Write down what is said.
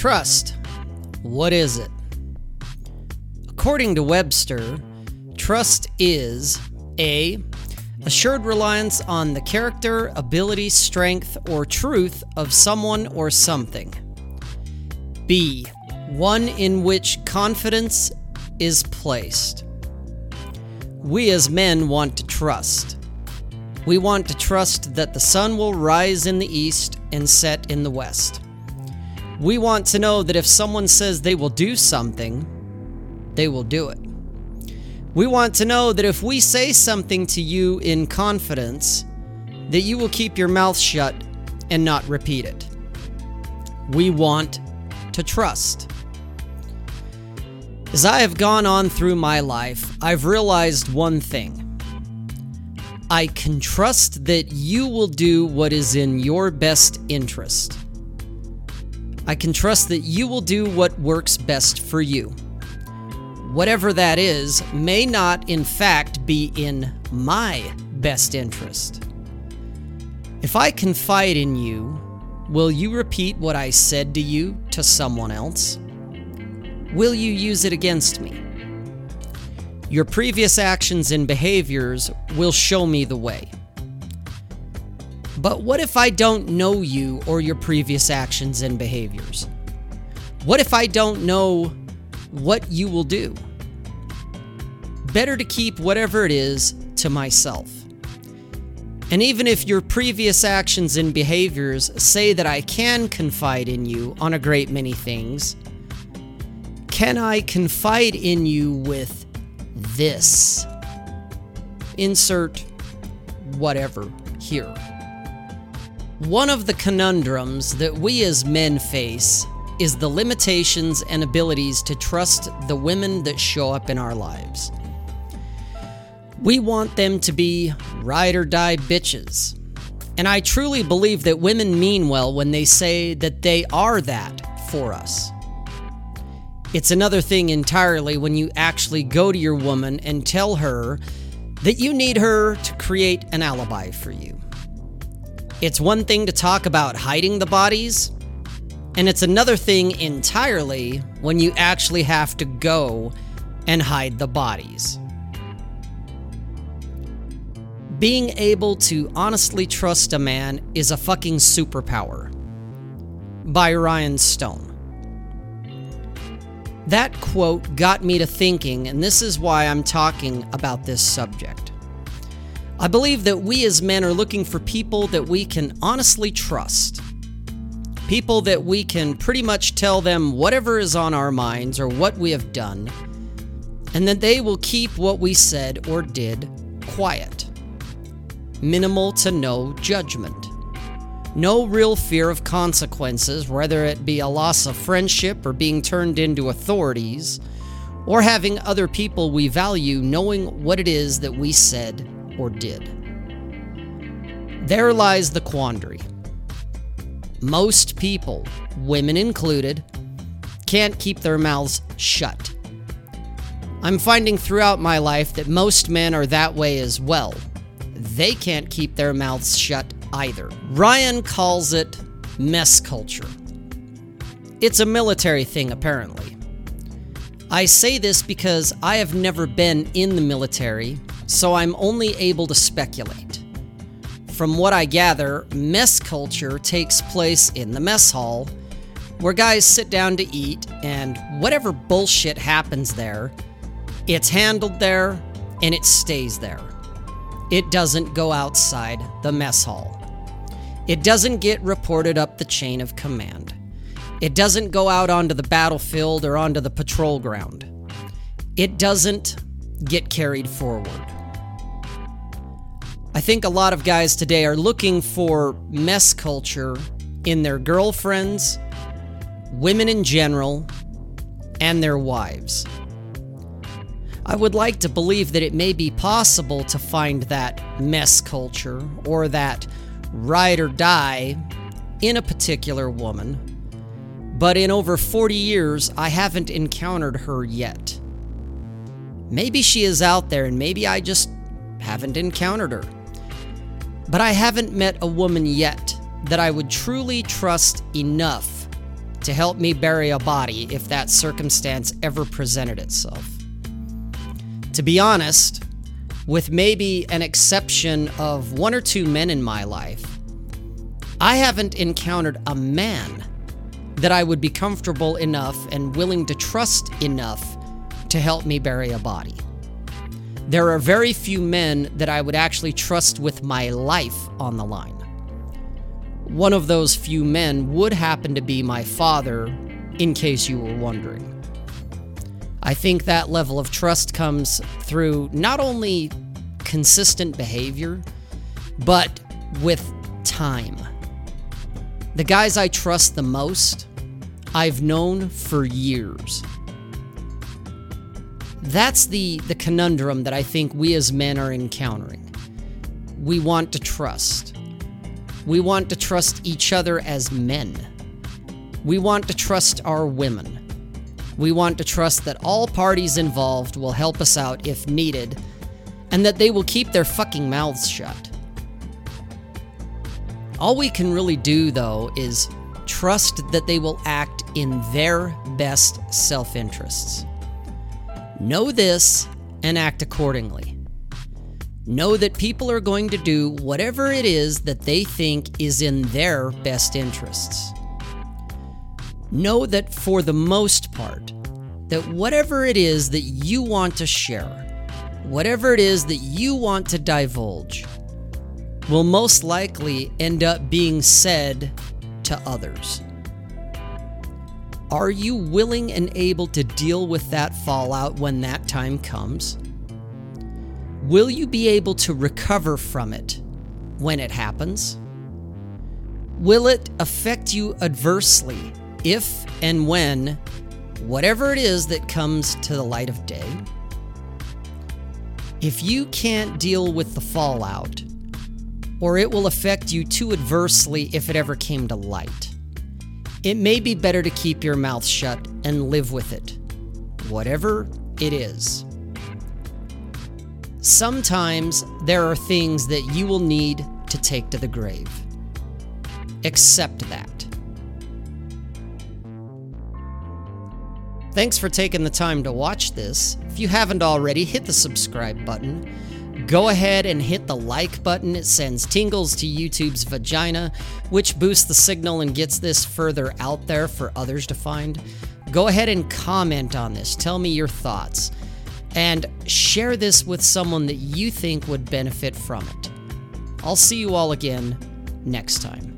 Trust. What is it? According to Webster, trust is A. Assured reliance on the character, ability, strength, or truth of someone or something. B. One in which confidence is placed. We as men want to trust. We want to trust that the sun will rise in the east and set in the west. We want to know that if someone says they will do something, they will do it. We want to know that if we say something to you in confidence, that you will keep your mouth shut and not repeat it. We want to trust. As I have gone on through my life, I've realized one thing. I can trust that you will do what is in your best interest. I can trust that you will do what works best for you. Whatever that is may not, in fact, be in my best interest. If I confide in you, will you repeat what I said to you to someone else? Will you use it against me? Your previous actions and behaviors will show me the way. But what if I don't know you or your previous actions and behaviors? What if I don't know what you will do? Better to keep whatever it is to myself. And even if your previous actions and behaviors say that I can confide in you on a great many things, can I confide in you with this? Insert whatever here. One of the conundrums that we as men face is the limitations and abilities to trust the women that show up in our lives. We want them to be ride or die bitches. And I truly believe that women mean well when they say that they are that for us. It's another thing entirely when you actually go to your woman and tell her that you need her to create an alibi for you. It's one thing to talk about hiding the bodies, and it's another thing entirely when you actually have to go and hide the bodies. Being able to honestly trust a man is a fucking superpower. By Ryan Stone. That quote got me to thinking, and this is why I'm talking about this subject. I believe that we as men are looking for people that we can honestly trust. People that we can pretty much tell them whatever is on our minds or what we have done, and that they will keep what we said or did quiet. Minimal to no judgment. No real fear of consequences, whether it be a loss of friendship or being turned into authorities, or having other people we value knowing what it is that we said or did. There lies the quandary. Most people, women included, can't keep their mouths shut. I'm finding throughout my life that most men are that way as well. They can't keep their mouths shut either. Ryan calls it mess culture. It's a military thing, apparently. I say this because I have never been in the military, so I'm only able to speculate. From what I gather, mess culture takes place in the mess hall, where guys sit down to eat, and whatever bullshit happens there, it's handled there and it stays there. It doesn't go outside the mess hall. It doesn't get reported up the chain of command. It doesn't go out onto the battlefield or onto the patrol ground. It doesn't get carried forward. I think a lot of guys today are looking for mess culture in their girlfriends, women in general, and their wives. I would like to believe that it may be possible to find that mess culture or that ride or die in a particular woman, but in over 40 years, I haven't encountered her yet. Maybe she is out there and maybe I just haven't encountered her. But I haven't met a woman yet that I would truly trust enough to help me bury a body if that circumstance ever presented itself. To be honest, with maybe an exception of one or two men in my life, I haven't encountered a man that I would be comfortable enough and willing to trust enough to help me bury a body. There are very few men that I would actually trust with my life on the line. One of those few men would happen to be my father, in case you were wondering. I think that level of trust comes through not only consistent behavior, but with time. The guys I trust the most, I've known for years. That's the, the conundrum that I think we as men are encountering. We want to trust. We want to trust each other as men. We want to trust our women. We want to trust that all parties involved will help us out if needed, and that they will keep their fucking mouths shut. All we can really do, though, is trust that they will act in their best self interests. Know this and act accordingly. Know that people are going to do whatever it is that they think is in their best interests. Know that for the most part, that whatever it is that you want to share, whatever it is that you want to divulge, will most likely end up being said to others. Are you willing and able to deal with that fallout when that time comes? Will you be able to recover from it when it happens? Will it affect you adversely if and when whatever it is that comes to the light of day? If you can't deal with the fallout, or it will affect you too adversely if it ever came to light, it may be better to keep your mouth shut and live with it, whatever it is. Sometimes there are things that you will need to take to the grave. Accept that. Thanks for taking the time to watch this. If you haven't already, hit the subscribe button Go ahead and hit the like button. It sends tingles to YouTube's vagina, which boosts the signal and gets this further out there for others to find. Go ahead and comment on this. Tell me your thoughts. And share this with someone that you think would benefit from it. I'll see you all again next time.